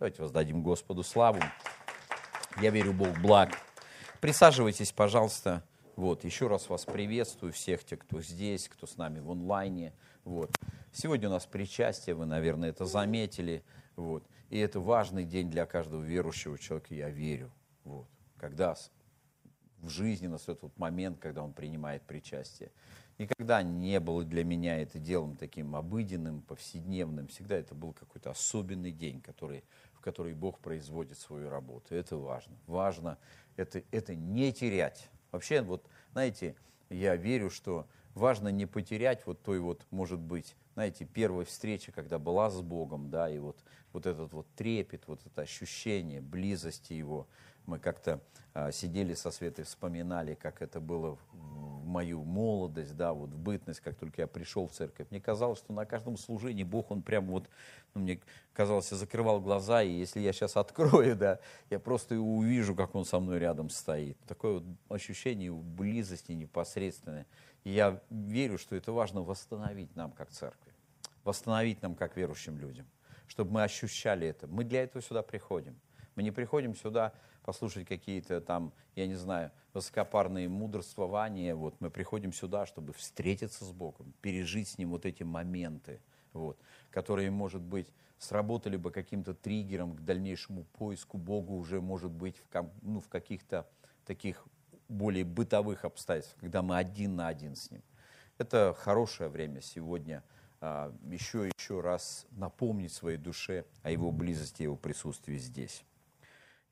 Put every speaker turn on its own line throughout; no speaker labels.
Давайте воздадим Господу славу. Я верю, Бог благ. Присаживайтесь, пожалуйста. Вот, еще раз вас приветствую, всех тех, кто здесь, кто с нами в онлайне. Вот. Сегодня у нас причастие, вы, наверное, это заметили. Вот. И это важный день для каждого верующего человека, я верю. Вот. Когда в жизни настает тот момент, когда он принимает причастие. Никогда не было для меня это делом таким обыденным, повседневным. Всегда это был какой-то особенный день, который, в который Бог производит свою работу. Это важно. Важно это, это не терять. Вообще, вот, знаете, я верю, что важно не потерять вот той вот, может быть, знаете, первой встречи, когда была с Богом, да, и вот, вот этот вот трепет, вот это ощущение близости Его. Мы как-то а, сидели со Светой, вспоминали, как это было в мою молодость, да, вот в бытность, как только я пришел в церковь. Мне казалось, что на каждом служении Бог, Он прям вот, ну, мне казалось, я закрывал глаза, и если я сейчас открою, да, я просто увижу, как Он со мной рядом стоит. Такое вот ощущение близости непосредственной. И я верю, что это важно восстановить нам как церкви, восстановить нам как верующим людям, чтобы мы ощущали это. Мы для этого сюда приходим. Мы не приходим сюда послушать какие-то там, я не знаю, высокопарные мудрствования. Вот мы приходим сюда, чтобы встретиться с Богом, пережить с Ним вот эти моменты, вот, которые, может быть, сработали бы каким-то триггером к дальнейшему поиску Бога уже, может быть, в, ну, в каких-то таких более бытовых обстоятельствах, когда мы один на один с Ним. Это хорошее время сегодня а, еще еще раз напомнить своей душе о Его близости, о Его присутствии здесь.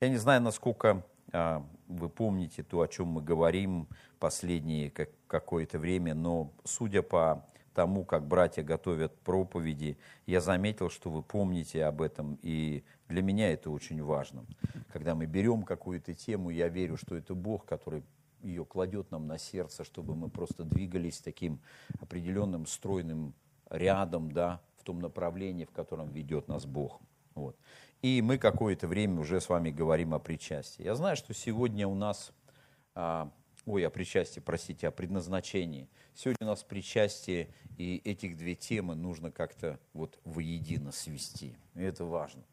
Я не знаю, насколько а, вы помните то, о чем мы говорим последнее как, какое-то время, но судя по тому, как братья готовят проповеди, я заметил, что вы помните об этом, и для меня это очень важно. Когда мы берем какую-то тему, я верю, что это Бог, который ее кладет нам на сердце, чтобы мы просто двигались таким определенным стройным рядом, да, в том направлении, в котором ведет нас Бог. Вот. И мы какое-то время уже с вами говорим о причастии. Я знаю, что сегодня у нас, а, ой, о причастии, простите, о предназначении. Сегодня у нас причастие, и этих две темы нужно как-то вот воедино свести. И это важно.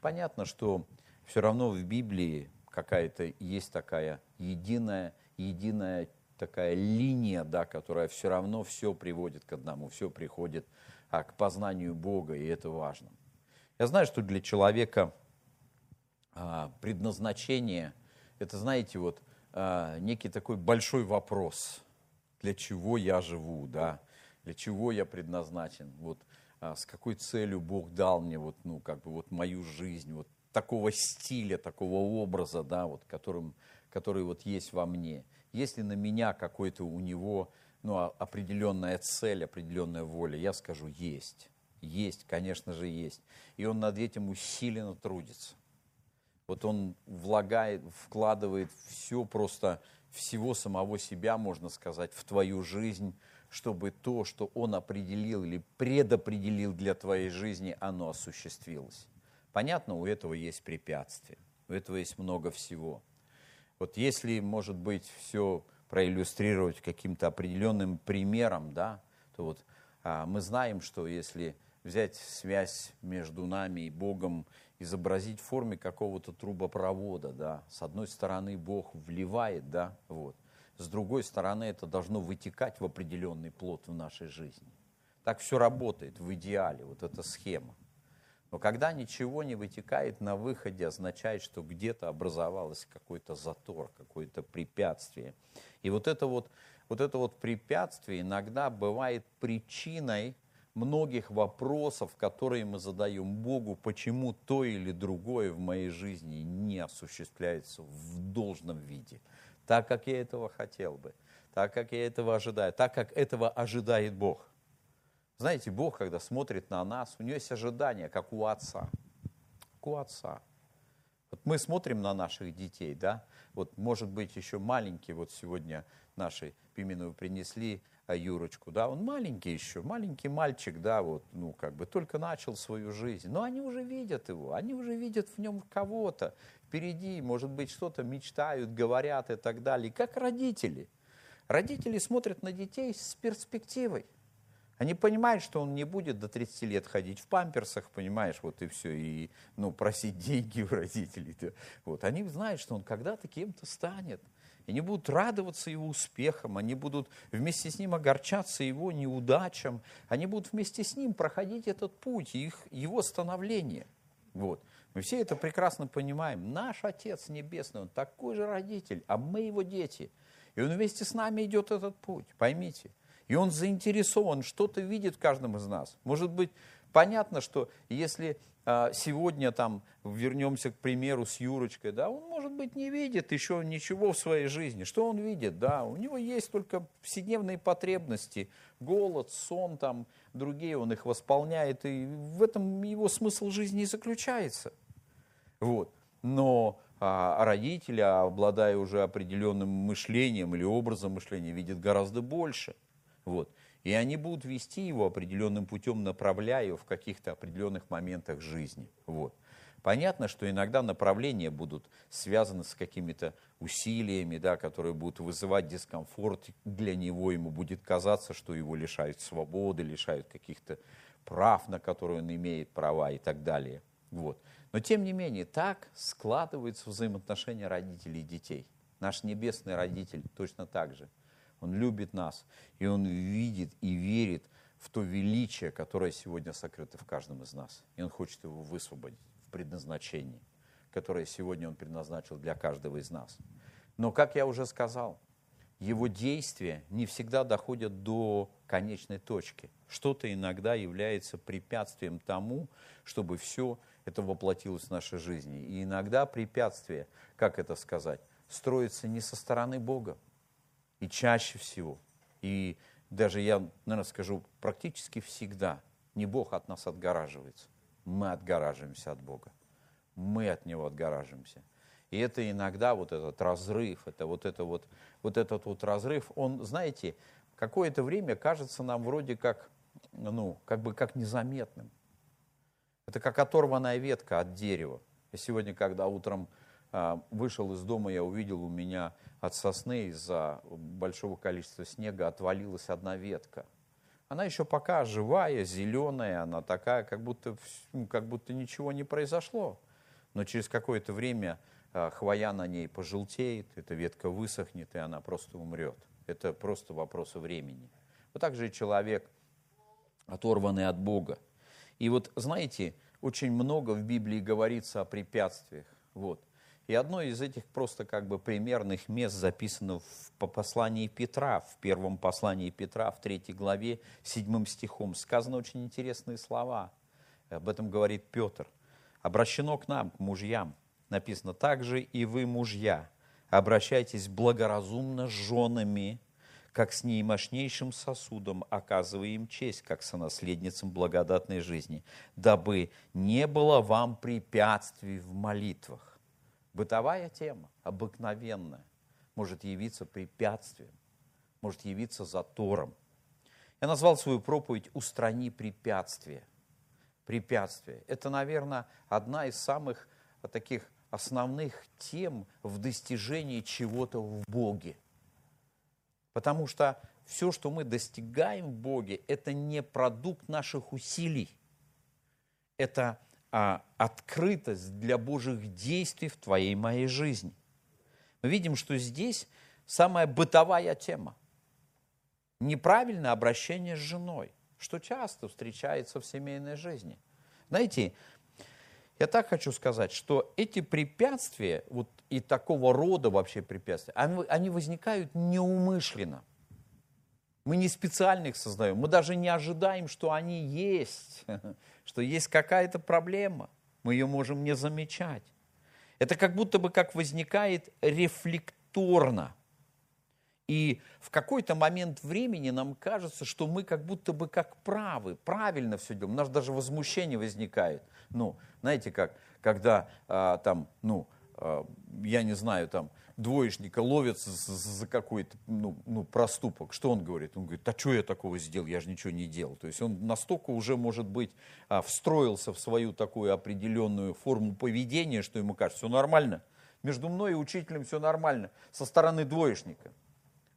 Понятно, что все равно в Библии какая-то есть такая единая, единая такая линия, да, которая все равно все приводит к одному, все приходит а, к познанию Бога, и это важно. Я знаю, что для человека а, предназначение, это, знаете, вот а, некий такой большой вопрос, для чего я живу, да, для чего я предназначен, вот а, с какой целью Бог дал мне вот, ну, как бы вот мою жизнь, вот такого стиля, такого образа, да, вот, которым, который вот есть во мне. Если на меня какой-то у него ну, определенная цель, определенная воля, я скажу, есть. Есть, конечно же, есть. И он над этим усиленно трудится. Вот он влагает, вкладывает все просто, всего самого себя, можно сказать, в твою жизнь, чтобы то, что он определил или предопределил для твоей жизни, оно осуществилось. Понятно, у этого есть препятствия, у этого есть много всего. Вот если, может быть, все проиллюстрировать каким-то определенным примером, да, то вот а, мы знаем, что если взять связь между нами и Богом, изобразить в форме какого-то трубопровода, да. С одной стороны Бог вливает, да, вот. С другой стороны это должно вытекать в определенный плод в нашей жизни. Так все работает в идеале, вот эта схема. Но когда ничего не вытекает на выходе, означает, что где-то образовалось какой-то затор, какое-то препятствие. И вот это вот, вот это вот препятствие иногда бывает причиной многих вопросов, которые мы задаем Богу, почему то или другое в моей жизни не осуществляется в должном виде, так, как я этого хотел бы, так, как я этого ожидаю, так, как этого ожидает Бог. Знаете, Бог, когда смотрит на нас, у него есть ожидания, как у отца. Как у отца. Вот мы смотрим на наших детей, да, вот может быть еще маленькие, вот сегодня наши Пименову принесли Юрочку, да, он маленький еще, маленький мальчик, да, вот, ну, как бы только начал свою жизнь, но они уже видят его, они уже видят в нем кого-то впереди, может быть, что-то мечтают, говорят и так далее, как родители. Родители смотрят на детей с перспективой. Они понимают, что он не будет до 30 лет ходить в памперсах, понимаешь, вот и все, и ну, просить деньги у родителей. Вот. Они знают, что он когда-то кем-то станет. Они будут радоваться его успехам, они будут вместе с ним огорчаться его неудачам, они будут вместе с ним проходить этот путь, их, его становление. Вот. Мы все это прекрасно понимаем. Наш Отец Небесный, Он такой же родитель, а мы Его дети. И Он вместе с нами идет этот путь, поймите. И Он заинтересован, что-то видит в каждом из нас. Может быть, понятно, что если сегодня там вернемся к примеру с Юрочкой, да, он, может быть, не видит еще ничего в своей жизни. Что он видит? Да, у него есть только повседневные потребности, голод, сон, там, другие, он их восполняет, и в этом его смысл жизни и заключается. Вот. Но а родители, обладая уже определенным мышлением или образом мышления, видят гораздо больше. Вот. И они будут вести его определенным путем, направляя его в каких-то определенных моментах жизни. Вот. Понятно, что иногда направления будут связаны с какими-то усилиями, да, которые будут вызывать дискомфорт для него, ему будет казаться, что его лишают свободы, лишают каких-то прав, на которые он имеет права и так далее. Вот. Но тем не менее, так складываются взаимоотношения родителей и детей. Наш небесный родитель точно так же – он любит нас, и Он видит и верит в то величие, которое сегодня сокрыто в каждом из нас. И Он хочет его высвободить в предназначении, которое сегодня Он предназначил для каждого из нас. Но, как я уже сказал, его действия не всегда доходят до конечной точки. Что-то иногда является препятствием тому, чтобы все это воплотилось в нашей жизни. И иногда препятствие, как это сказать, строится не со стороны Бога, и чаще всего, и даже я, наверное, скажу, практически всегда, не Бог от нас отгораживается, мы отгораживаемся от Бога. Мы от Него отгораживаемся. И это иногда вот этот разрыв, это вот, это вот, вот этот вот разрыв, он, знаете, какое-то время кажется нам вроде как, ну, как бы как незаметным. Это как оторванная ветка от дерева. Я сегодня, когда утром вышел из дома, я увидел у меня от сосны из-за большого количества снега отвалилась одна ветка. Она еще пока живая, зеленая, она такая, как будто, ну, как будто ничего не произошло. Но через какое-то время а, хвоя на ней пожелтеет, эта ветка высохнет, и она просто умрет. Это просто вопрос времени. Вот так же и человек, оторванный от Бога. И вот, знаете, очень много в Библии говорится о препятствиях. Вот. И одно из этих просто как бы примерных мест записано в послании Петра, в первом послании Петра, в третьей главе, седьмым стихом. Сказаны очень интересные слова. Об этом говорит Петр. Обращено к нам, к мужьям. Написано, также и вы, мужья, обращайтесь благоразумно с женами, как с неимощнейшим сосудом, оказывая им честь, как сонаследницам благодатной жизни, дабы не было вам препятствий в молитвах Бытовая тема, обыкновенная, может явиться препятствием, может явиться затором. Я назвал свою проповедь «Устрани препятствия». Препятствия. Это, наверное, одна из самых таких основных тем в достижении чего-то в Боге. Потому что все, что мы достигаем в Боге, это не продукт наших усилий. Это а, открытость для Божьих действий в твоей моей жизни. Мы видим, что здесь самая бытовая тема. Неправильное обращение с женой, что часто встречается в семейной жизни. Знаете, я так хочу сказать, что эти препятствия, вот и такого рода вообще препятствия, они, они возникают неумышленно – мы не специально их создаем, мы даже не ожидаем, что они есть, что есть какая-то проблема. Мы ее можем не замечать. Это как будто бы как возникает рефлекторно. И в какой-то момент времени нам кажется, что мы как будто бы как правы, правильно все делаем. У нас даже возмущение возникает. Ну, знаете как, когда а, там, ну, а, я не знаю, там, двоечника ловят за какой-то ну, ну, проступок, что он говорит? Он говорит, а что я такого сделал, я же ничего не делал. То есть он настолько уже, может быть, а, встроился в свою такую определенную форму поведения, что ему кажется, все нормально. Между мной и учителем все нормально. Со стороны двоечника.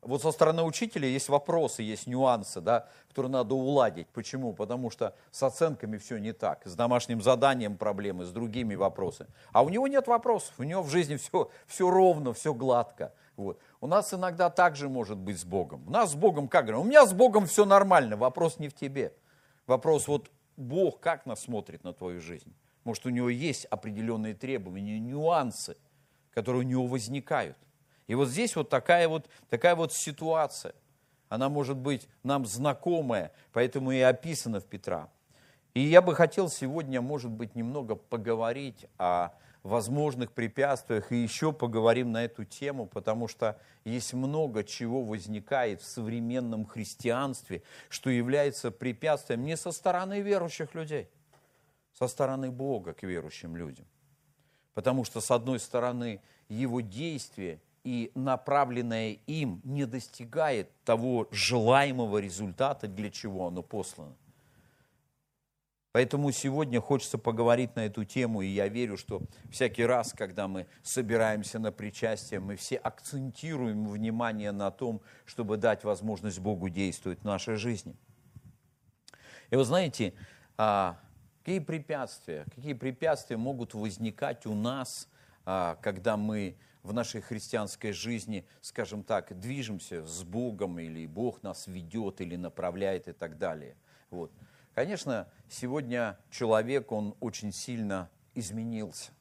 Вот со стороны учителя есть вопросы, есть нюансы, да, которые надо уладить. Почему? Потому что с оценками все не так, с домашним заданием проблемы, с другими вопросами. А у него нет вопросов, у него в жизни все, все ровно, все гладко. Вот. У нас иногда так же может быть с Богом. У нас с Богом как? У меня с Богом все нормально, вопрос не в тебе. Вопрос вот Бог как нас смотрит на твою жизнь. Может, у него есть определенные требования, нюансы, которые у него возникают. И вот здесь вот такая вот, такая вот ситуация. Она может быть нам знакомая, поэтому и описана в Петра. И я бы хотел сегодня, может быть, немного поговорить о возможных препятствиях и еще поговорим на эту тему, потому что есть много чего возникает в современном христианстве, что является препятствием не со стороны верующих людей, со стороны Бога к верующим людям. Потому что, с одной стороны, его действие и направленное им не достигает того желаемого результата, для чего оно послано. Поэтому сегодня хочется поговорить на эту тему, и я верю, что всякий раз, когда мы собираемся на причастие, мы все акцентируем внимание на том, чтобы дать возможность Богу действовать в нашей жизни. И вы знаете, а, какие препятствия, какие препятствия могут возникать у нас, а, когда мы в нашей христианской жизни, скажем так, движемся с Богом, или Бог нас ведет, или направляет и так далее. Вот. Конечно, сегодня человек, он очень сильно изменился.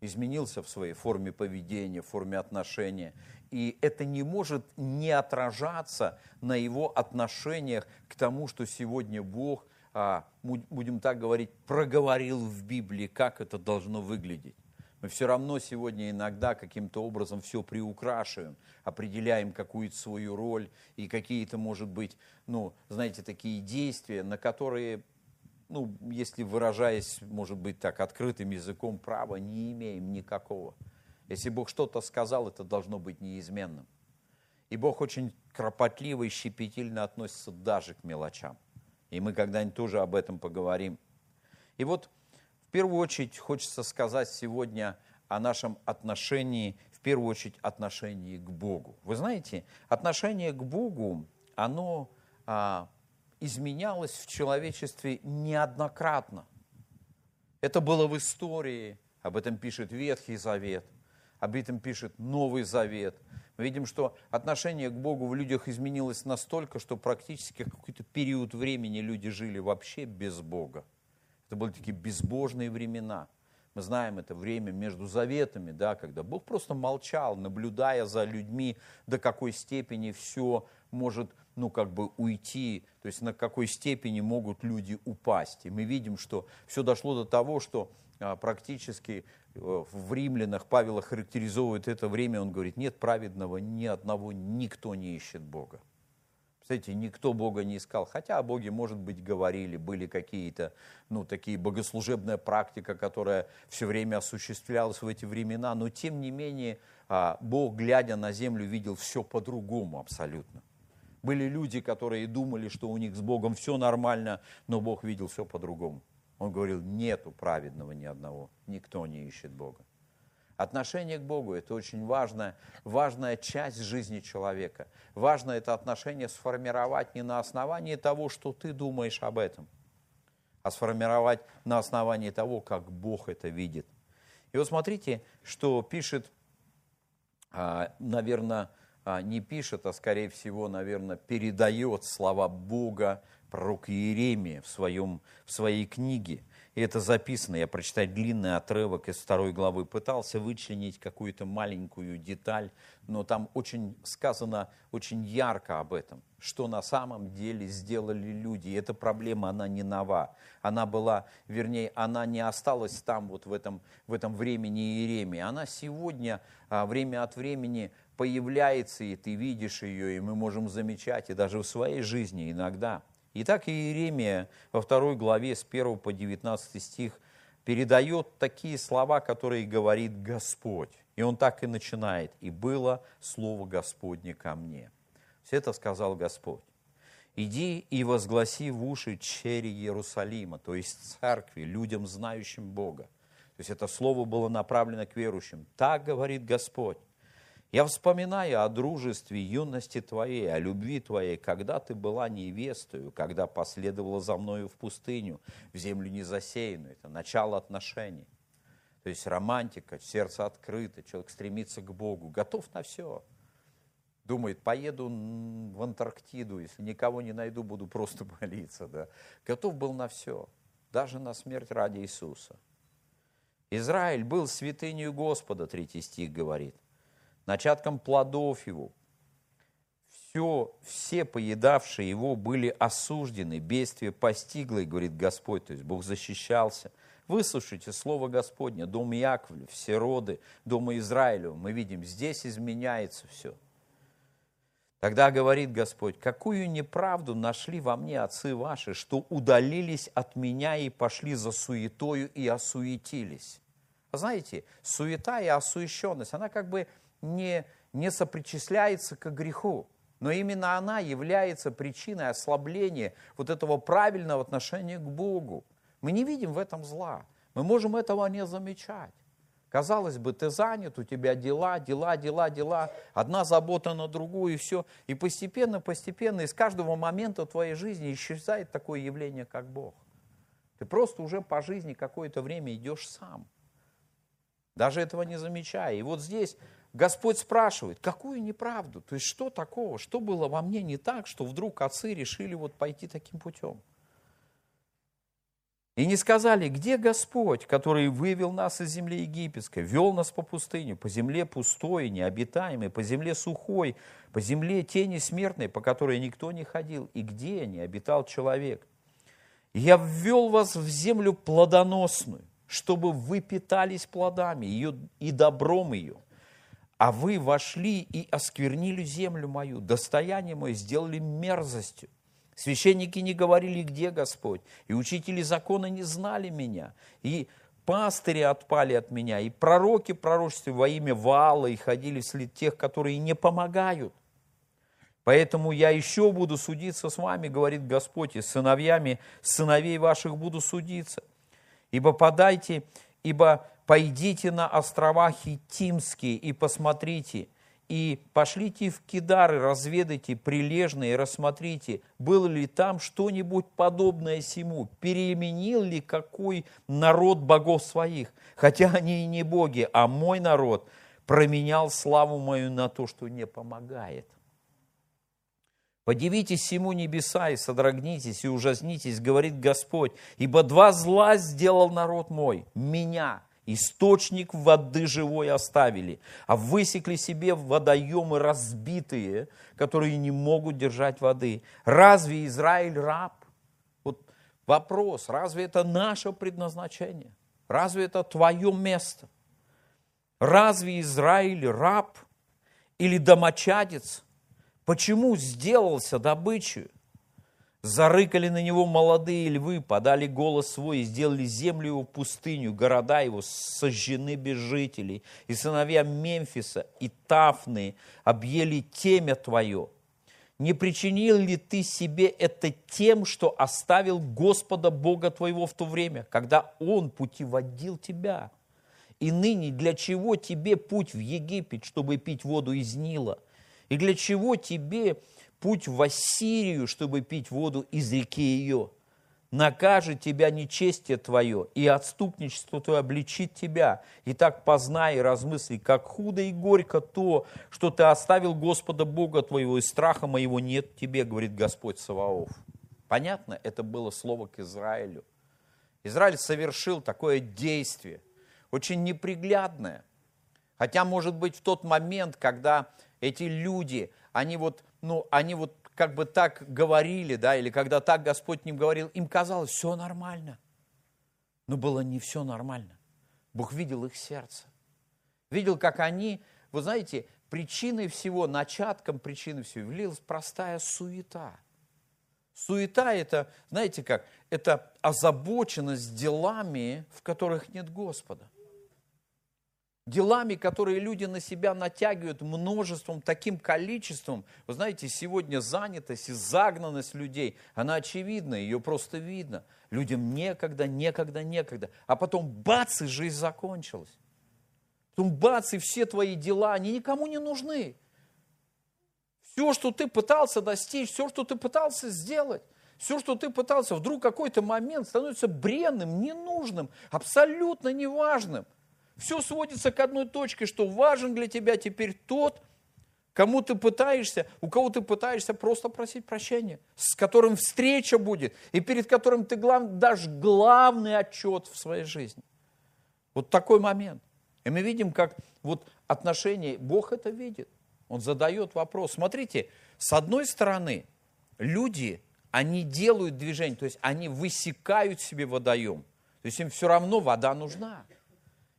Изменился в своей форме поведения, форме отношения. И это не может не отражаться на его отношениях к тому, что сегодня Бог, а, будем так говорить, проговорил в Библии, как это должно выглядеть. Мы все равно сегодня иногда каким-то образом все приукрашиваем, определяем какую-то свою роль и какие-то, может быть, ну, знаете, такие действия, на которые, ну, если выражаясь, может быть, так, открытым языком права, не имеем никакого. Если Бог что-то сказал, это должно быть неизменным. И Бог очень кропотливо и щепетильно относится даже к мелочам. И мы когда-нибудь тоже об этом поговорим. И вот в первую очередь хочется сказать сегодня о нашем отношении, в первую очередь отношении к Богу. Вы знаете, отношение к Богу, оно а, изменялось в человечестве неоднократно. Это было в истории, об этом пишет Ветхий Завет, об этом пишет Новый Завет. Мы видим, что отношение к Богу в людях изменилось настолько, что практически какой-то период времени люди жили вообще без Бога. Это были такие безбожные времена. Мы знаем это время между заветами, да, когда Бог просто молчал, наблюдая за людьми, до какой степени все может ну, как бы уйти, то есть на какой степени могут люди упасть. И мы видим, что все дошло до того, что а, практически э, в римлянах Павел характеризовывает это время, он говорит, нет праведного ни одного, никто не ищет Бога. Кстати, никто Бога не искал, хотя о Боге, может быть, говорили, были какие-то, ну, такие богослужебная практика, которая все время осуществлялась в эти времена, но тем не менее а, Бог, глядя на землю, видел все по-другому абсолютно. Были люди, которые думали, что у них с Богом все нормально, но Бог видел все по-другому. Он говорил, нету праведного ни одного, никто не ищет Бога. Отношение к Богу – это очень важная, важная часть жизни человека. Важно это отношение сформировать не на основании того, что ты думаешь об этом, а сформировать на основании того, как Бог это видит. И вот смотрите, что пишет, а, наверное, а, не пишет, а скорее всего, наверное, передает слова Бога пророк Иеремия в, своем, в своей книге – и это записано, я прочитаю длинный отрывок из второй главы, пытался вычленить какую-то маленькую деталь, но там очень сказано очень ярко об этом, что на самом деле сделали люди. И эта проблема, она не нова. Она была, вернее, она не осталась там вот в этом, в этом времени Иеремии. Она сегодня, а, время от времени появляется, и ты видишь ее, и мы можем замечать, и даже в своей жизни иногда – Итак, Иеремия во второй главе с 1 по 19 стих передает такие слова, которые говорит Господь. И он так и начинает. «И было слово Господне ко мне». Все это сказал Господь. «Иди и возгласи в уши чери Иерусалима», то есть церкви, людям, знающим Бога. То есть это слово было направлено к верующим. Так говорит Господь. Я вспоминаю о дружестве юности твоей, о любви твоей, когда ты была невестою, когда последовала за мною в пустыню, в землю незасеянную. Это начало отношений. То есть романтика, сердце открыто, человек стремится к Богу, готов на все. Думает, поеду в Антарктиду, если никого не найду, буду просто молиться. Да? Готов был на все, даже на смерть ради Иисуса. Израиль был святынью Господа, третий стих говорит начатком плодов его. Все, все поедавшие его были осуждены, бедствие постигло, и говорит Господь, то есть Бог защищался. Выслушайте слово Господне, дом Яковлев, все роды, дома Израилю. Мы видим, здесь изменяется все. Тогда говорит Господь, какую неправду нашли во мне отцы ваши, что удалились от меня и пошли за суетою и осуетились. Знаете, суета и осуещенность, она как бы не, не сопричисляется к греху, но именно она является причиной ослабления вот этого правильного отношения к Богу. Мы не видим в этом зла, мы можем этого не замечать. Казалось бы, ты занят, у тебя дела, дела, дела, дела, одна забота на другую, и все. И постепенно, постепенно из каждого момента твоей жизни исчезает такое явление, как Бог. Ты просто уже по жизни какое-то время идешь сам, даже этого не замечая. И вот здесь Господь спрашивает, какую неправду? То есть что такого? Что было во мне не так, что вдруг отцы решили вот пойти таким путем? И не сказали, где Господь, который вывел нас из земли египетской, вел нас по пустыне, по земле пустой, необитаемой, по земле сухой, по земле тени смертной, по которой никто не ходил, и где не обитал человек. я ввел вас в землю плодоносную, чтобы вы питались плодами ее и добром ее а вы вошли и осквернили землю мою, достояние мое сделали мерзостью. Священники не говорили, где Господь, и учители закона не знали меня, и пастыри отпали от меня, и пророки пророчествовали во имя Ваала и ходили вслед тех, которые не помогают. Поэтому я еще буду судиться с вами, говорит Господь, и с сыновьями сыновей ваших буду судиться. Ибо подайте, ибо пойдите на острова Хитимские и посмотрите, и пошлите в Кидары, разведайте прилежно и рассмотрите, было ли там что-нибудь подобное сему, переменил ли какой народ богов своих, хотя они и не боги, а мой народ променял славу мою на то, что не помогает. Подивитесь всему небеса и содрогнитесь и ужаснитесь, говорит Господь, ибо два зла сделал народ мой, меня – Источник воды живой оставили, а высекли себе водоемы разбитые, которые не могут держать воды. Разве Израиль раб? Вот вопрос, разве это наше предназначение? Разве это твое место? Разве Израиль раб или домочадец? Почему сделался добычей? Зарыкали на него молодые львы, подали голос свой и сделали землю его пустыню, города его сожжены без жителей. И сыновья Мемфиса и Тафны объели темя твое. Не причинил ли ты себе это тем, что оставил Господа Бога твоего в то время, когда Он путеводил тебя? И ныне для чего тебе путь в Египет, чтобы пить воду из Нила? И для чего тебе путь в Ассирию, чтобы пить воду из реки ее. Накажет тебя нечестие твое, и отступничество твое обличит тебя. И так познай и размысли, как худо и горько то, что ты оставил Господа Бога твоего, и страха моего нет тебе, говорит Господь Саваоф. Понятно? Это было слово к Израилю. Израиль совершил такое действие, очень неприглядное. Хотя, может быть, в тот момент, когда эти люди, они вот ну, они вот как бы так говорили, да, или когда так Господь ним говорил, им казалось, все нормально. Но было не все нормально. Бог видел их сердце. Видел, как они, вы знаете, причиной всего, начатком причины всего являлась простая суета. Суета это, знаете как, это озабоченность делами, в которых нет Господа делами, которые люди на себя натягивают множеством, таким количеством. Вы знаете, сегодня занятость и загнанность людей, она очевидна, ее просто видно. Людям некогда, некогда, некогда. А потом бац, и жизнь закончилась. Потом бац, и все твои дела, они никому не нужны. Все, что ты пытался достичь, все, что ты пытался сделать, все, что ты пытался, вдруг какой-то момент становится бренным, ненужным, абсолютно неважным. Все сводится к одной точке, что важен для тебя теперь тот, кому ты пытаешься, у кого ты пытаешься просто просить прощения, с которым встреча будет, и перед которым ты глав, дашь главный отчет в своей жизни. Вот такой момент. И мы видим, как вот отношения, Бог это видит. Он задает вопрос. Смотрите, с одной стороны, люди, они делают движение, то есть они высекают себе водоем. То есть им все равно вода нужна.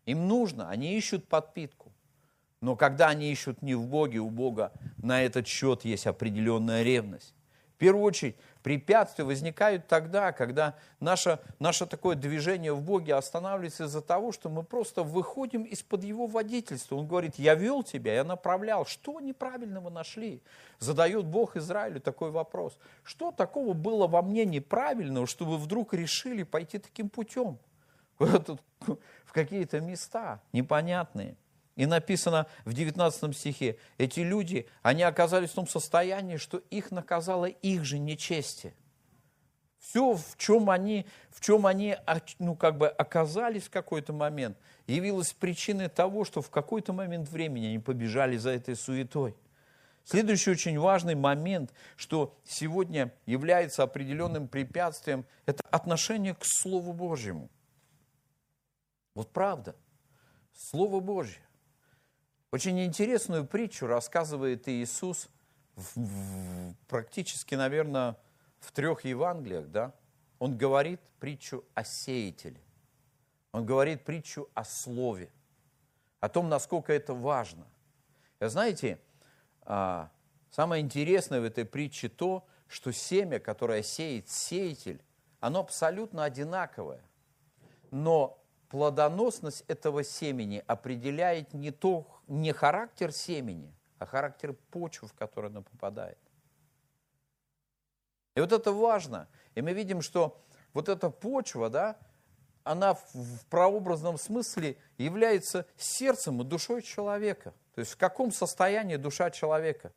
Им нужно, они ищут подпитку. Но когда они ищут не в Боге, у Бога на этот счет есть определенная ревность. В первую очередь, препятствия возникают тогда, когда наше, наше такое движение в Боге останавливается из-за того, что мы просто выходим из-под Его водительства. Он говорит, я вел тебя, я направлял. Что неправильного нашли? Задает Бог Израилю такой вопрос. Что такого было во мне неправильного, чтобы вдруг решили пойти таким путем? В какие-то места непонятные. И написано в 19 стихе, эти люди, они оказались в том состоянии, что их наказало их же нечестие. Все, в чем они, в чем они ну, как бы оказались в какой-то момент, явилось причиной того, что в какой-то момент времени они побежали за этой суетой. Следующий очень важный момент, что сегодня является определенным препятствием, это отношение к Слову Божьему. Вот правда, Слово Божье. Очень интересную притчу рассказывает Иисус в, в, практически, наверное, в трех Евангелиях, да? Он говорит притчу о сеятеле. Он говорит притчу о слове, о том, насколько это важно. И знаете, а, самое интересное в этой притче то, что семя, которое сеет сеятель, оно абсолютно одинаковое. Но плодоносность этого семени определяет не, то, не характер семени, а характер почвы, в которую оно попадает. И вот это важно. И мы видим, что вот эта почва, да, она в прообразном смысле является сердцем и душой человека. То есть в каком состоянии душа человека.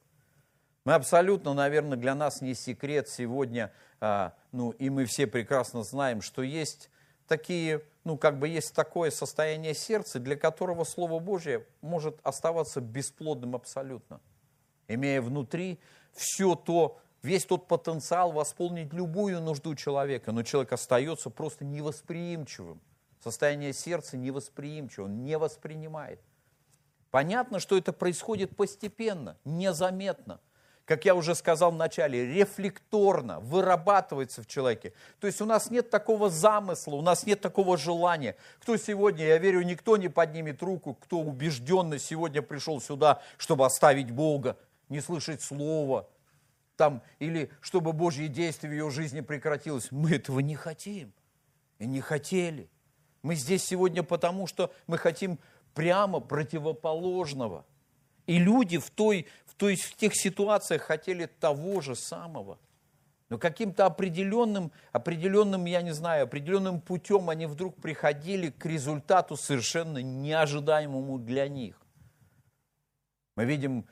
Мы абсолютно, наверное, для нас не секрет сегодня, а, ну и мы все прекрасно знаем, что есть такие ну, как бы есть такое состояние сердца, для которого Слово Божье может оставаться бесплодным абсолютно, имея внутри все то, весь тот потенциал восполнить любую нужду человека, но человек остается просто невосприимчивым. Состояние сердца невосприимчиво, он не воспринимает. Понятно, что это происходит постепенно, незаметно – как я уже сказал в начале, рефлекторно вырабатывается в человеке. То есть у нас нет такого замысла, у нас нет такого желания. Кто сегодня, я верю, никто не поднимет руку, кто убежденно сегодня пришел сюда, чтобы оставить Бога, не слышать Слова, там, или чтобы Божье действие в ее жизни прекратилось. Мы этого не хотим и не хотели. Мы здесь сегодня потому, что мы хотим прямо противоположного. И люди в, той, в, той, в тех ситуациях хотели того же самого. Но каким-то определенным, определенным, я не знаю, определенным путем они вдруг приходили к результату совершенно неожидаемому для них. Мы видим,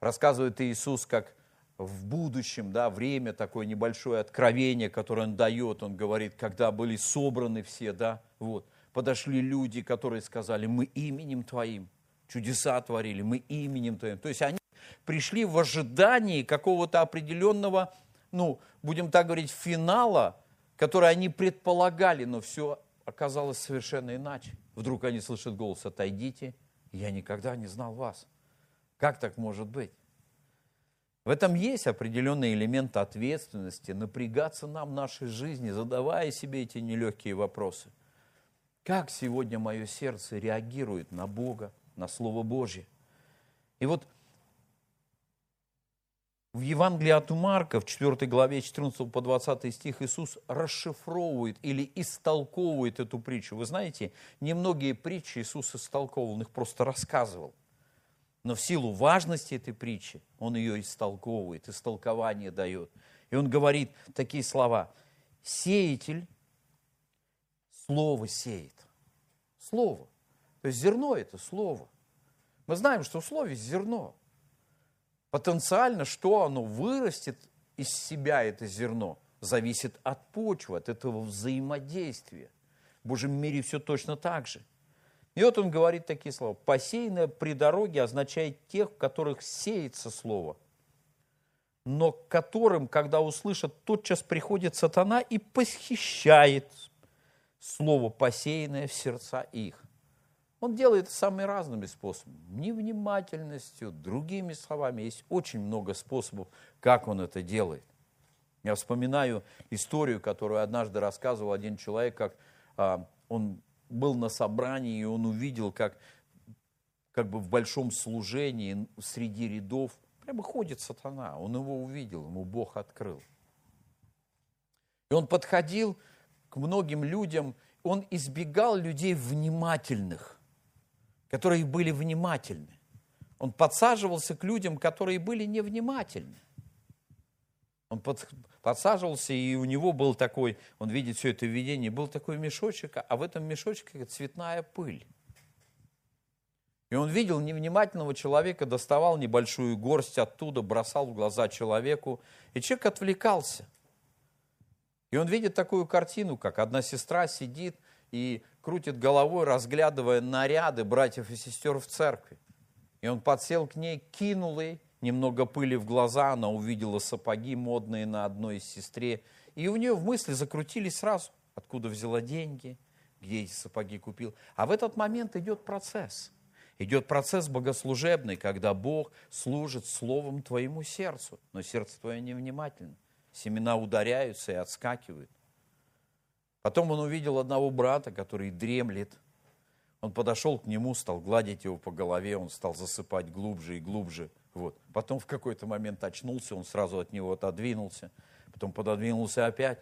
рассказывает Иисус, как в будущем, да, время такое небольшое откровение, которое Он дает, Он говорит, когда были собраны все, да, вот, подошли люди, которые сказали, мы именем Твоим чудеса творили, мы именем Твоим. То есть они пришли в ожидании какого-то определенного, ну, будем так говорить, финала, который они предполагали, но все оказалось совершенно иначе. Вдруг они слышат голос «Отойдите, я никогда не знал вас». Как так может быть? В этом есть определенный элемент ответственности, напрягаться нам в нашей жизни, задавая себе эти нелегкие вопросы. Как сегодня мое сердце реагирует на Бога? на Слово Божье. И вот в Евангелии от Марка, в 4 главе 14 по 20 стих, Иисус расшифровывает или истолковывает эту притчу. Вы знаете, немногие притчи Иисус истолковывал, он их просто рассказывал. Но в силу важности этой притчи он ее истолковывает, истолкование дает. И он говорит такие слова. Сеятель слово сеет. Слово. То есть зерно – это слово. Мы знаем, что в слове зерно. Потенциально, что оно вырастет из себя, это зерно, зависит от почвы, от этого взаимодействия. В Божьем мире все точно так же. И вот он говорит такие слова. «Посеянное при дороге означает тех, в которых сеется слово, но к которым, когда услышат, тотчас приходит сатана и похищает слово, посеянное в сердца их. Он делает это самыми разными способами. Невнимательностью, другими словами. Есть очень много способов, как он это делает. Я вспоминаю историю, которую однажды рассказывал один человек, как а, он был на собрании, и он увидел, как, как бы в большом служении среди рядов прямо ходит сатана. Он его увидел, ему Бог открыл. И он подходил к многим людям, он избегал людей внимательных которые были внимательны. Он подсаживался к людям, которые были невнимательны. Он под, подсаживался, и у него был такой, он видит все это видение, был такой мешочек, а в этом мешочке цветная пыль. И он видел невнимательного человека, доставал небольшую горсть оттуда, бросал в глаза человеку, и человек отвлекался. И он видит такую картину, как одна сестра сидит и крутит головой, разглядывая наряды братьев и сестер в церкви. И он подсел к ней, кинул ей немного пыли в глаза, она увидела сапоги модные на одной из сестре, и у нее в мысли закрутились сразу, откуда взяла деньги, где эти сапоги купил. А в этот момент идет процесс. Идет процесс богослужебный, когда Бог служит словом твоему сердцу, но сердце твое невнимательно. Семена ударяются и отскакивают. Потом он увидел одного брата, который дремлет. Он подошел к нему, стал гладить его по голове, он стал засыпать глубже и глубже. Вот. Потом в какой-то момент очнулся, он сразу от него отодвинулся, потом пододвинулся опять.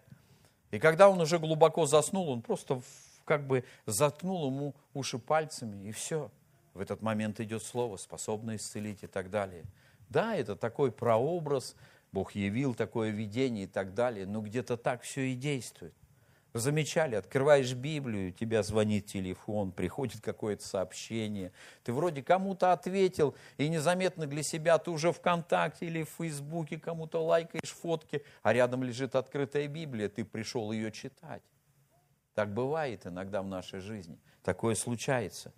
И когда он уже глубоко заснул, он просто как бы заткнул ему уши пальцами, и все. В этот момент идет слово, способное исцелить и так далее. Да, это такой прообраз, Бог явил такое видение и так далее, но где-то так все и действует. Замечали, открываешь Библию, тебя звонит телефон, приходит какое-то сообщение. Ты вроде кому-то ответил, и незаметно для себя ты уже ВКонтакте или в Фейсбуке кому-то лайкаешь фотки, а рядом лежит открытая Библия, ты пришел ее читать. Так бывает иногда в нашей жизни. Такое случается.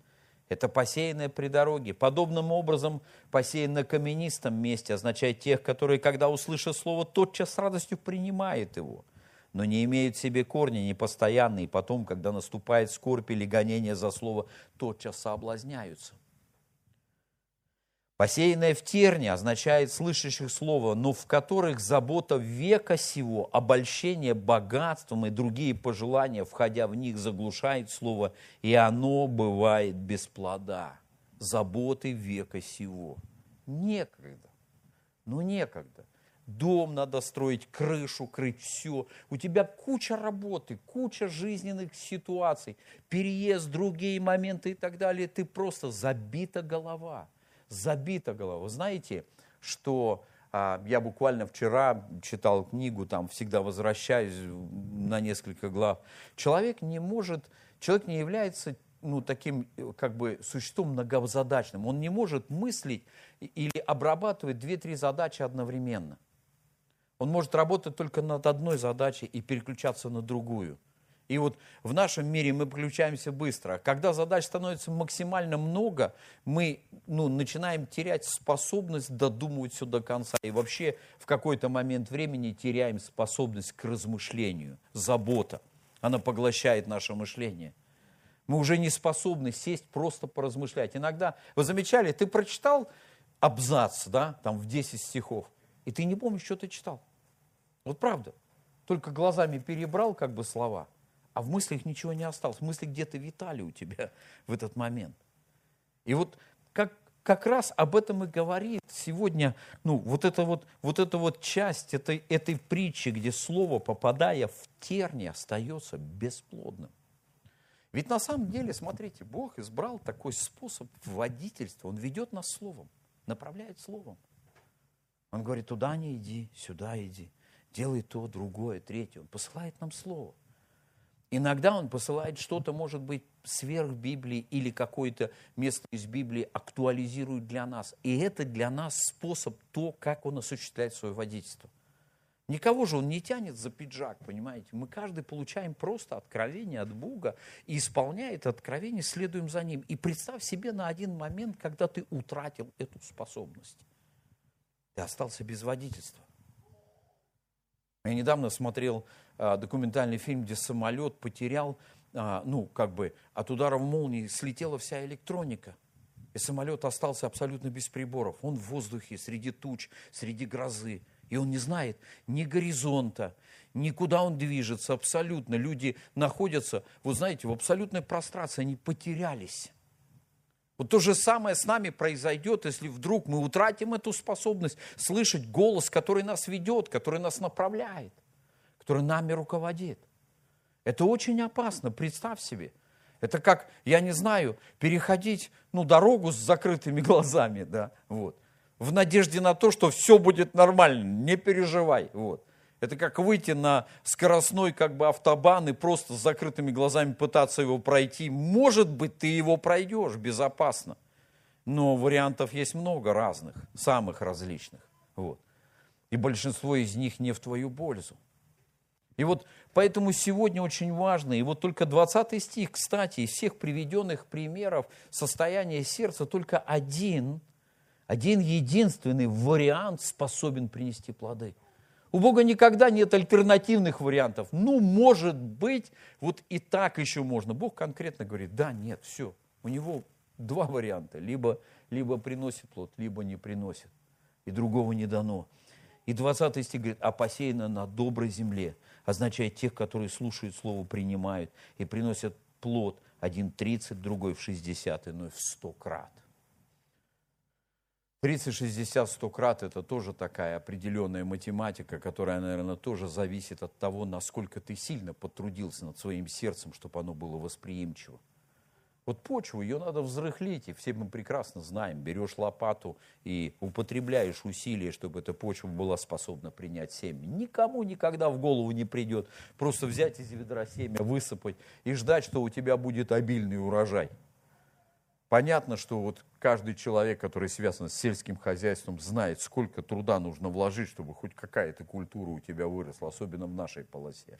Это посеянное при дороге. Подобным образом посеян на каменистом месте означает тех, которые, когда услышат слово, тотчас с радостью принимают его – но не имеют в себе корни непостоянные, и потом, когда наступает скорбь или гонение за слово, тотчас соблазняются. Посеянное в терне означает слышащих слово, но в которых забота века сего, обольщение богатством и другие пожелания, входя в них, заглушает слово, и оно бывает без плода. Заботы века сего. Некогда. Ну, некогда дом надо строить, крышу крыть, все. У тебя куча работы, куча жизненных ситуаций, переезд, другие моменты и так далее. Ты просто забита голова, забита голова. Вы знаете, что а, я буквально вчера читал книгу, там всегда возвращаюсь на несколько глав. Человек не может, человек не является ну, таким как бы существом многозадачным. Он не может мыслить или обрабатывать две-три задачи одновременно. Он может работать только над одной задачей и переключаться на другую. И вот в нашем мире мы переключаемся быстро. Когда задач становится максимально много, мы ну, начинаем терять способность додумывать все до конца. И вообще в какой-то момент времени теряем способность к размышлению. Забота. Она поглощает наше мышление. Мы уже не способны сесть просто поразмышлять. Иногда, вы замечали, ты прочитал абзац, да, там в 10 стихов, и ты не помнишь, что ты читал. Вот правда. Только глазами перебрал как бы слова, а в мыслях ничего не осталось. Мысли где-то витали у тебя в этот момент. И вот как, как раз об этом и говорит сегодня, ну, вот эта вот, вот, эта вот часть этой, этой притчи, где слово, попадая в терни, остается бесплодным. Ведь на самом деле, смотрите, Бог избрал такой способ водительства. Он ведет нас словом, направляет словом. Он говорит, туда не иди, сюда иди делай то, другое, третье. Он посылает нам слово. Иногда Он посылает что-то, может быть, сверх Библии или какое-то место из Библии актуализирует для нас. И это для нас способ то, как Он осуществляет свое водительство. Никого же он не тянет за пиджак, понимаете? Мы каждый получаем просто откровение от Бога и исполняя это откровение, следуем за ним. И представь себе на один момент, когда ты утратил эту способность. Ты остался без водительства. Я недавно смотрел а, документальный фильм, где самолет потерял, а, ну, как бы от удара в молнии слетела вся электроника. И самолет остался абсолютно без приборов. Он в воздухе, среди туч, среди грозы. И он не знает ни горизонта, никуда он движется абсолютно. Люди находятся, вот знаете, в абсолютной прострации, они потерялись. Вот то же самое с нами произойдет, если вдруг мы утратим эту способность слышать голос, который нас ведет, который нас направляет, который нами руководит. Это очень опасно, представь себе. Это как, я не знаю, переходить ну, дорогу с закрытыми глазами, да, вот в надежде на то, что все будет нормально, не переживай. Вот. Это как выйти на скоростной как бы автобан и просто с закрытыми глазами пытаться его пройти. Может быть, ты его пройдешь безопасно. Но вариантов есть много разных, самых различных. Вот. И большинство из них не в твою пользу. И вот поэтому сегодня очень важно, и вот только 20 стих, кстати, из всех приведенных примеров состояния сердца, только один один единственный вариант способен принести плоды. У Бога никогда нет альтернативных вариантов. Ну, может быть, вот и так еще можно. Бог конкретно говорит, да, нет, все. У него два варианта. Либо, либо приносит плод, либо не приносит. И другого не дано. И 20 стих говорит, а посеяно на доброй земле. Означает тех, которые слушают слово, принимают и приносят плод. Один 30, другой в 60, иной в 100 крат. 30, 60, 100 крат – это тоже такая определенная математика, которая, наверное, тоже зависит от того, насколько ты сильно потрудился над своим сердцем, чтобы оно было восприимчиво. Вот почву, ее надо взрыхлить, и все мы прекрасно знаем. Берешь лопату и употребляешь усилия, чтобы эта почва была способна принять семя. Никому никогда в голову не придет просто взять из ведра семя, высыпать и ждать, что у тебя будет обильный урожай. Понятно, что вот каждый человек, который связан с сельским хозяйством, знает, сколько труда нужно вложить, чтобы хоть какая-то культура у тебя выросла, особенно в нашей полосе.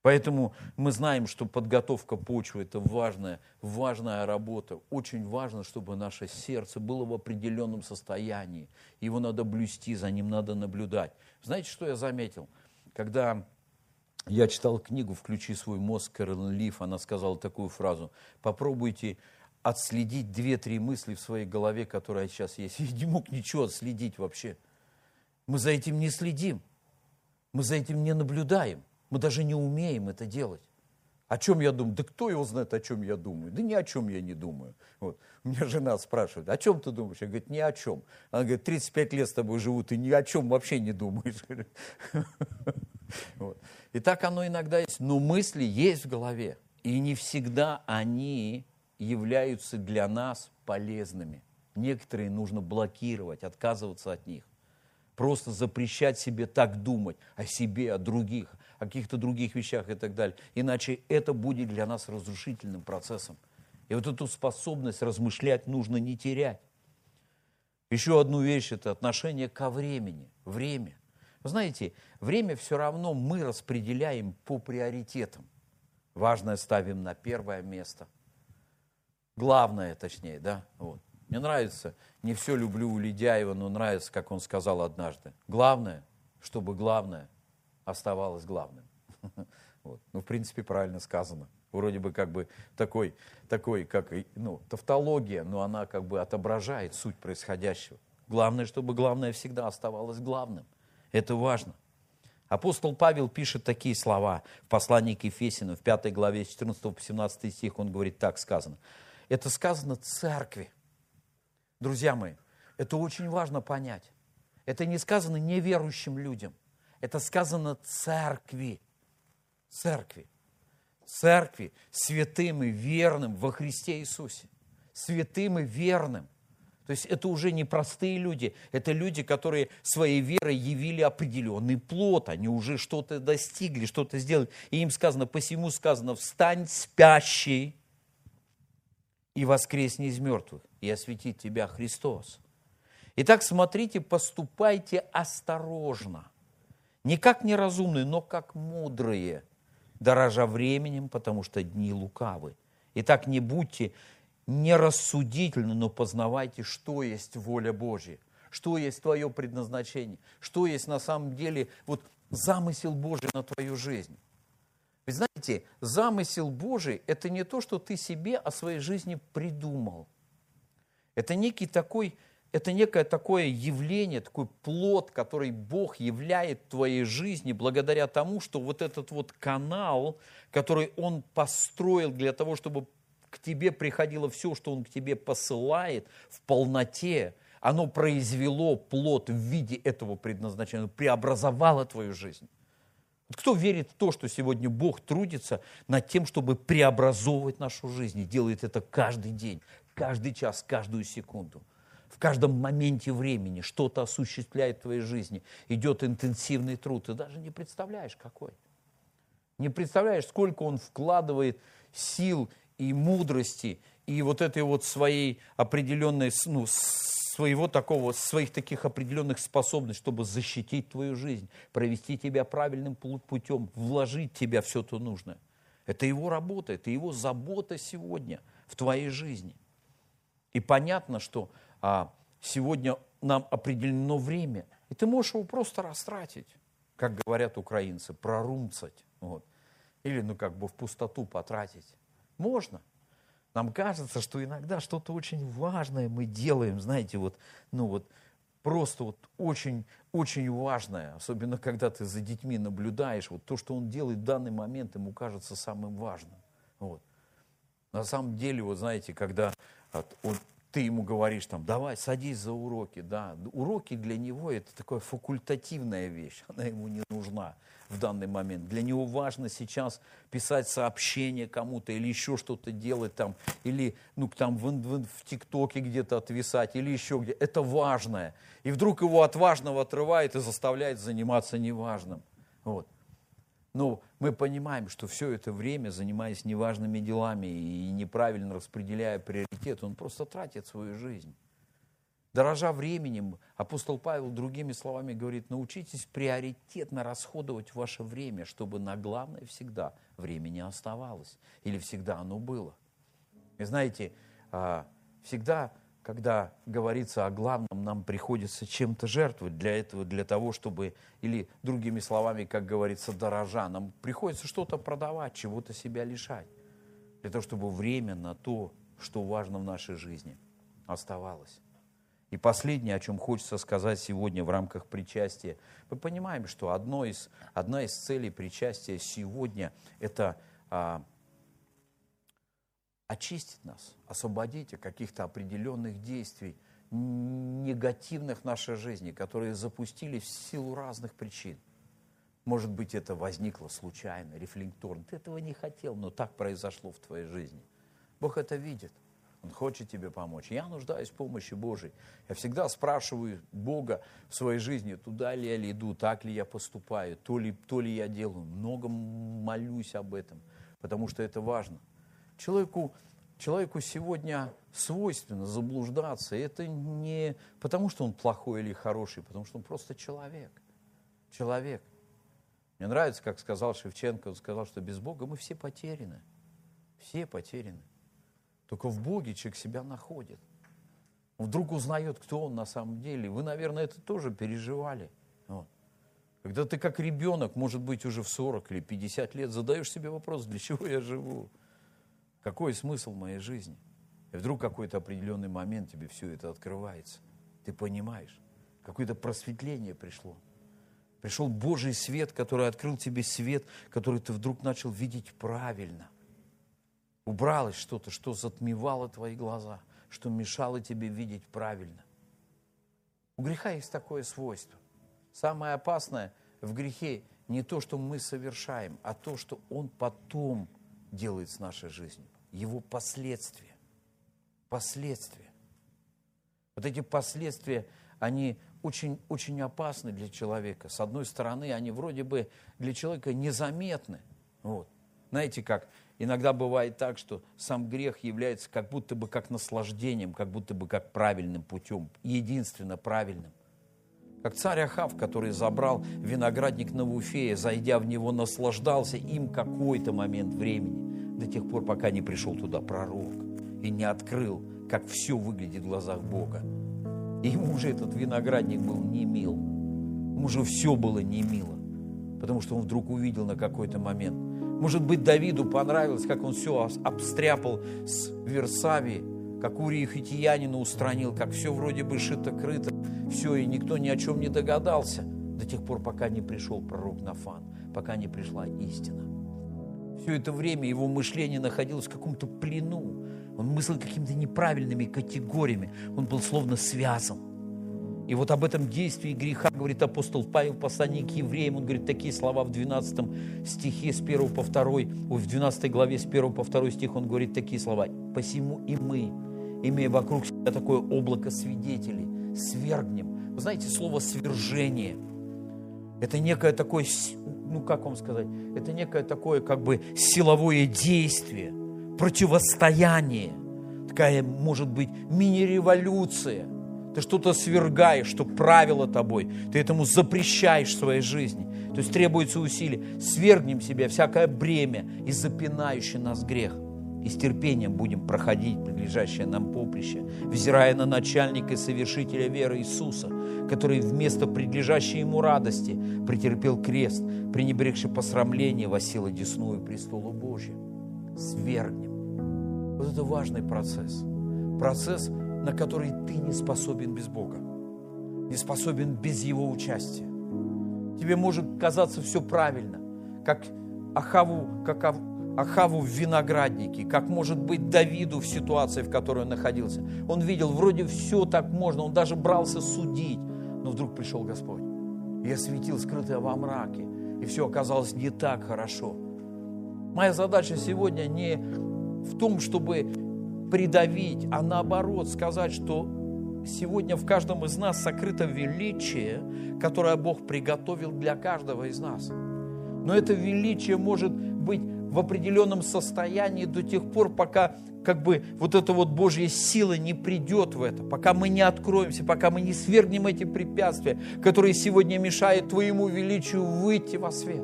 Поэтому мы знаем, что подготовка почвы – это важная, важная работа. Очень важно, чтобы наше сердце было в определенном состоянии. Его надо блюсти, за ним надо наблюдать. Знаете, что я заметил? Когда я читал книгу «Включи свой мозг» Кэрол Лив, она сказала такую фразу. Попробуйте отследить две-три мысли в своей голове, которые сейчас есть. Я не мог ничего отследить вообще. Мы за этим не следим. Мы за этим не наблюдаем. Мы даже не умеем это делать. О чем я думаю? Да кто его знает, о чем я думаю? Да ни о чем я не думаю. Вот. У меня жена спрашивает, о чем ты думаешь? Я говорю, ни о чем. Она говорит, 35 лет с тобой живу, ты ни о чем вообще не думаешь. И так оно иногда есть. Но мысли есть в голове. И не всегда они являются для нас полезными. Некоторые нужно блокировать, отказываться от них. Просто запрещать себе так думать о себе, о других, о каких-то других вещах и так далее. Иначе это будет для нас разрушительным процессом. И вот эту способность размышлять нужно не терять. Еще одну вещь – это отношение ко времени. Время. Вы знаете, время все равно мы распределяем по приоритетам. Важное ставим на первое место – главное, точнее, да, вот. Мне нравится, не все люблю у Ледяева, но нравится, как он сказал однажды. Главное, чтобы главное оставалось главным. Вот. Ну, в принципе, правильно сказано. Вроде бы как бы такой, такой как, ну, тавтология, но она как бы отображает суть происходящего. Главное, чтобы главное всегда оставалось главным. Это важно. Апостол Павел пишет такие слова в послании к Ефесину, в 5 главе 14 по 17 стих, он говорит, так сказано. Это сказано церкви. Друзья мои, это очень важно понять. Это не сказано неверующим людям. Это сказано церкви. Церкви. Церкви святым и верным во Христе Иисусе. Святым и верным. То есть это уже не простые люди, это люди, которые своей верой явили определенный плод, они уже что-то достигли, что-то сделали. И им сказано, посему сказано, встань спящий и воскресни из мертвых, и осветит тебя Христос. Итак, смотрите, поступайте осторожно. Не как неразумные, но как мудрые, дорожа временем, потому что дни лукавы. Итак, не будьте нерассудительны, но познавайте, что есть воля Божья, что есть твое предназначение, что есть на самом деле вот замысел Божий на твою жизнь. Вы знаете, замысел Божий – это не то, что ты себе о своей жизни придумал. Это некий такой это некое такое явление, такой плод, который Бог являет в твоей жизни благодаря тому, что вот этот вот канал, который Он построил для того, чтобы к тебе приходило все, что Он к тебе посылает в полноте, оно произвело плод в виде этого предназначения, преобразовало твою жизнь. Кто верит в то, что сегодня Бог трудится над тем, чтобы преобразовывать нашу жизнь и делает это каждый день, каждый час, каждую секунду – в каждом моменте времени что-то осуществляет в твоей жизни, идет интенсивный труд, ты даже не представляешь, какой. Не представляешь, сколько он вкладывает сил и мудрости, и вот этой вот своей определенной, ну, своего такого, своих таких определенных способностей, чтобы защитить твою жизнь, провести тебя правильным путем, вложить в тебя все то нужное. Это его работа, это его забота сегодня в твоей жизни. И понятно, что а сегодня нам определено время, и ты можешь его просто растратить, как говорят украинцы, прорумцать, вот. или ну как бы в пустоту потратить. Можно. Нам кажется, что иногда что-то очень важное мы делаем, знаете, вот, ну вот, просто вот очень, очень важное, особенно когда ты за детьми наблюдаешь, вот то, что он делает в данный момент, ему кажется самым важным. Вот. На самом деле, вот знаете, когда он ты ему говоришь там, давай, садись за уроки, да, уроки для него это такая факультативная вещь, она ему не нужна в данный момент. Для него важно сейчас писать сообщение кому-то или еще что-то делать там, или ну, там в, в, в ТикТоке где-то отвисать, или еще где. Это важное. И вдруг его от важного отрывает и заставляет заниматься неважным. Вот. Но мы понимаем, что все это время, занимаясь неважными делами и неправильно распределяя приоритет, он просто тратит свою жизнь. Дорожа временем, апостол Павел другими словами говорит, научитесь приоритетно расходовать ваше время, чтобы на главное всегда время не оставалось или всегда оно было. И знаете, а, всегда когда говорится о главном, нам приходится чем-то жертвовать для этого, для того, чтобы, или другими словами, как говорится, дорожа, нам приходится что-то продавать, чего-то себя лишать, для того, чтобы время на то, что важно в нашей жизни, оставалось. И последнее, о чем хочется сказать сегодня в рамках причастия. Мы понимаем, что одно из, одна из целей причастия сегодня – это а, очистить нас, освободить от каких-то определенных действий, негативных в нашей жизни, которые запустились в силу разных причин. Может быть, это возникло случайно, рефлекторно. Ты этого не хотел, но так произошло в твоей жизни. Бог это видит. Он хочет тебе помочь. Я нуждаюсь в помощи Божьей. Я всегда спрашиваю Бога в своей жизни, туда ли я иду, так ли я поступаю, то ли, то ли я делаю. Много молюсь об этом, потому что это важно – Человеку, человеку сегодня свойственно заблуждаться. Это не потому, что он плохой или хороший, потому что он просто человек. Человек. Мне нравится, как сказал Шевченко, он сказал, что без Бога мы все потеряны. Все потеряны. Только в Боге человек себя находит. Вдруг узнает, кто он на самом деле. Вы, наверное, это тоже переживали. Вот. Когда ты как ребенок, может быть, уже в 40 или 50 лет, задаешь себе вопрос, для чего я живу? Какой смысл моей жизни? И вдруг какой-то определенный момент тебе все это открывается. Ты понимаешь, какое-то просветление пришло. Пришел Божий свет, который открыл тебе свет, который ты вдруг начал видеть правильно. Убралось что-то, что затмевало твои глаза, что мешало тебе видеть правильно. У греха есть такое свойство. Самое опасное в грехе не то, что мы совершаем, а то, что он потом делает с нашей жизнью его последствия. Последствия. Вот эти последствия, они очень, очень опасны для человека. С одной стороны, они вроде бы для человека незаметны. Вот. Знаете как, иногда бывает так, что сам грех является как будто бы как наслаждением, как будто бы как правильным путем, единственно правильным. Как царь Ахав, который забрал виноградник Навуфея, зайдя в него, наслаждался им какой-то момент времени, до тех пор, пока не пришел туда пророк и не открыл, как все выглядит в глазах Бога. И ему уже этот виноградник был не мил. Ему уже все было не мило, потому что он вдруг увидел на какой-то момент. Может быть, Давиду понравилось, как он все обстряпал с Версавии, как Урии Хитиянина устранил, как все вроде бы шито-крыто, все, и никто ни о чем не догадался, до тех пор, пока не пришел пророк Нафан, пока не пришла истина. Все это время его мышление находилось в каком-то плену. Он мыслил какими-то неправильными категориями. Он был словно связан. И вот об этом действии греха говорит апостол Павел, послание к евреям. Он говорит такие слова в 12 стихе с 1 по 2, ой, в 12 главе с 1 по 2 стих он говорит такие слова. «Посему и мы, имея вокруг себя такое облако свидетелей, свергнем». Вы знаете, слово «свержение» – это некое такое, ну как вам сказать, это некое такое как бы силовое действие, противостояние, такая, может быть, мини-революция. Ты что-то свергаешь, что правило тобой, ты этому запрещаешь в своей жизни. То есть требуется усилие. Свергнем себя всякое бремя и запинающий нас грех – и с терпением будем проходить предлежащее нам поприще, взирая на начальника и совершителя веры Иисуса, который вместо предлежащей ему радости претерпел крест, пренебрегший посрамление, восил одесную престолу Божия. Свергнем. Вот это важный процесс. Процесс, на который ты не способен без Бога, не способен без Его участия. Тебе может казаться все правильно, как Ахаву, как Ахаву в винограднике, как может быть Давиду в ситуации, в которой он находился. Он видел, вроде все так можно, он даже брался судить, но вдруг пришел Господь и осветил скрытое во мраке, и все оказалось не так хорошо. Моя задача сегодня не в том, чтобы придавить, а наоборот сказать, что сегодня в каждом из нас сокрыто величие, которое Бог приготовил для каждого из нас. Но это величие может быть в определенном состоянии до тех пор, пока как бы вот эта вот Божья сила не придет в это, пока мы не откроемся, пока мы не свергнем эти препятствия, которые сегодня мешают Твоему величию выйти во свет.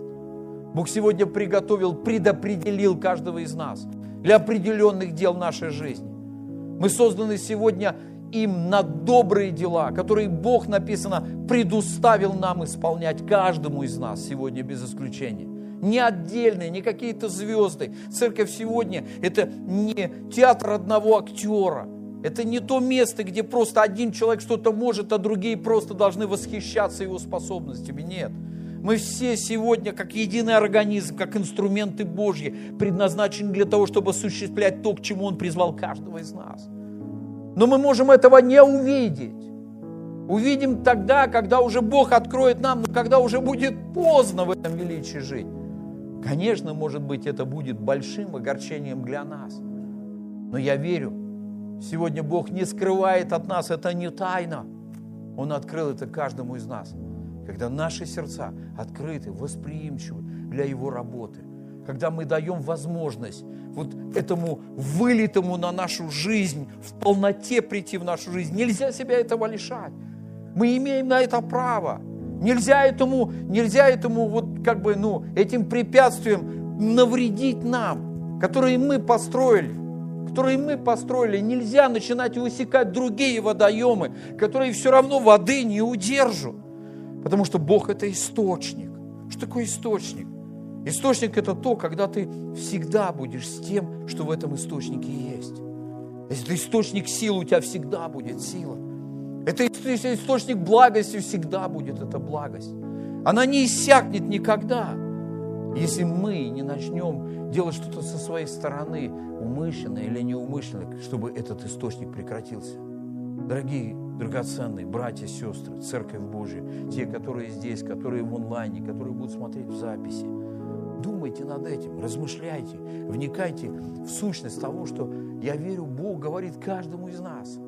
Бог сегодня приготовил, предопределил каждого из нас для определенных дел нашей жизни. Мы созданы сегодня им на добрые дела, которые Бог, написано, предуставил нам исполнять каждому из нас сегодня без исключения не отдельные, не какие-то звезды. Церковь сегодня – это не театр одного актера. Это не то место, где просто один человек что-то может, а другие просто должны восхищаться его способностями. Нет. Мы все сегодня, как единый организм, как инструменты Божьи, предназначены для того, чтобы осуществлять то, к чему Он призвал каждого из нас. Но мы можем этого не увидеть. Увидим тогда, когда уже Бог откроет нам, но когда уже будет поздно в этом величии жить. Конечно, может быть, это будет большим огорчением для нас. Но я верю, сегодня Бог не скрывает от нас, это не тайна. Он открыл это каждому из нас. Когда наши сердца открыты, восприимчивы для Его работы, когда мы даем возможность вот этому вылитому на нашу жизнь, в полноте прийти в нашу жизнь, нельзя себя этого лишать. Мы имеем на это право. Нельзя этому, нельзя этому вот как бы, ну, этим препятствием навредить нам, которые мы построили, которые мы построили. Нельзя начинать высекать другие водоемы, которые все равно воды не удержат. Потому что Бог – это источник. Что такое источник? Источник – это то, когда ты всегда будешь с тем, что в этом источнике есть. Если это источник силы, у тебя всегда будет сила. Это источник благости всегда будет, эта благость. Она не иссякнет никогда, если мы не начнем делать что-то со своей стороны, умышленно или неумышленно, чтобы этот источник прекратился. Дорогие, драгоценные братья, сестры, Церковь Божия, те, которые здесь, которые в онлайне, которые будут смотреть в записи, думайте над этим, размышляйте, вникайте в сущность того, что я верю, Бог говорит каждому из нас –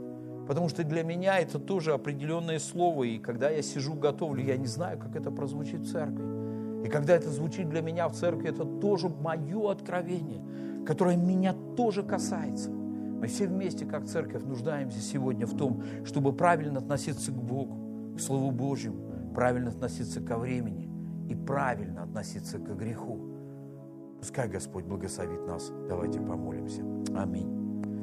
Потому что для меня это тоже определенное слово, и когда я сижу, готовлю, я не знаю, как это прозвучит в церкви. И когда это звучит для меня в церкви, это тоже мое откровение, которое меня тоже касается. Мы все вместе, как церковь, нуждаемся сегодня в том, чтобы правильно относиться к Богу, к Слову Божьему, правильно относиться ко времени и правильно относиться к греху. Пускай Господь благословит нас. Давайте помолимся. Аминь.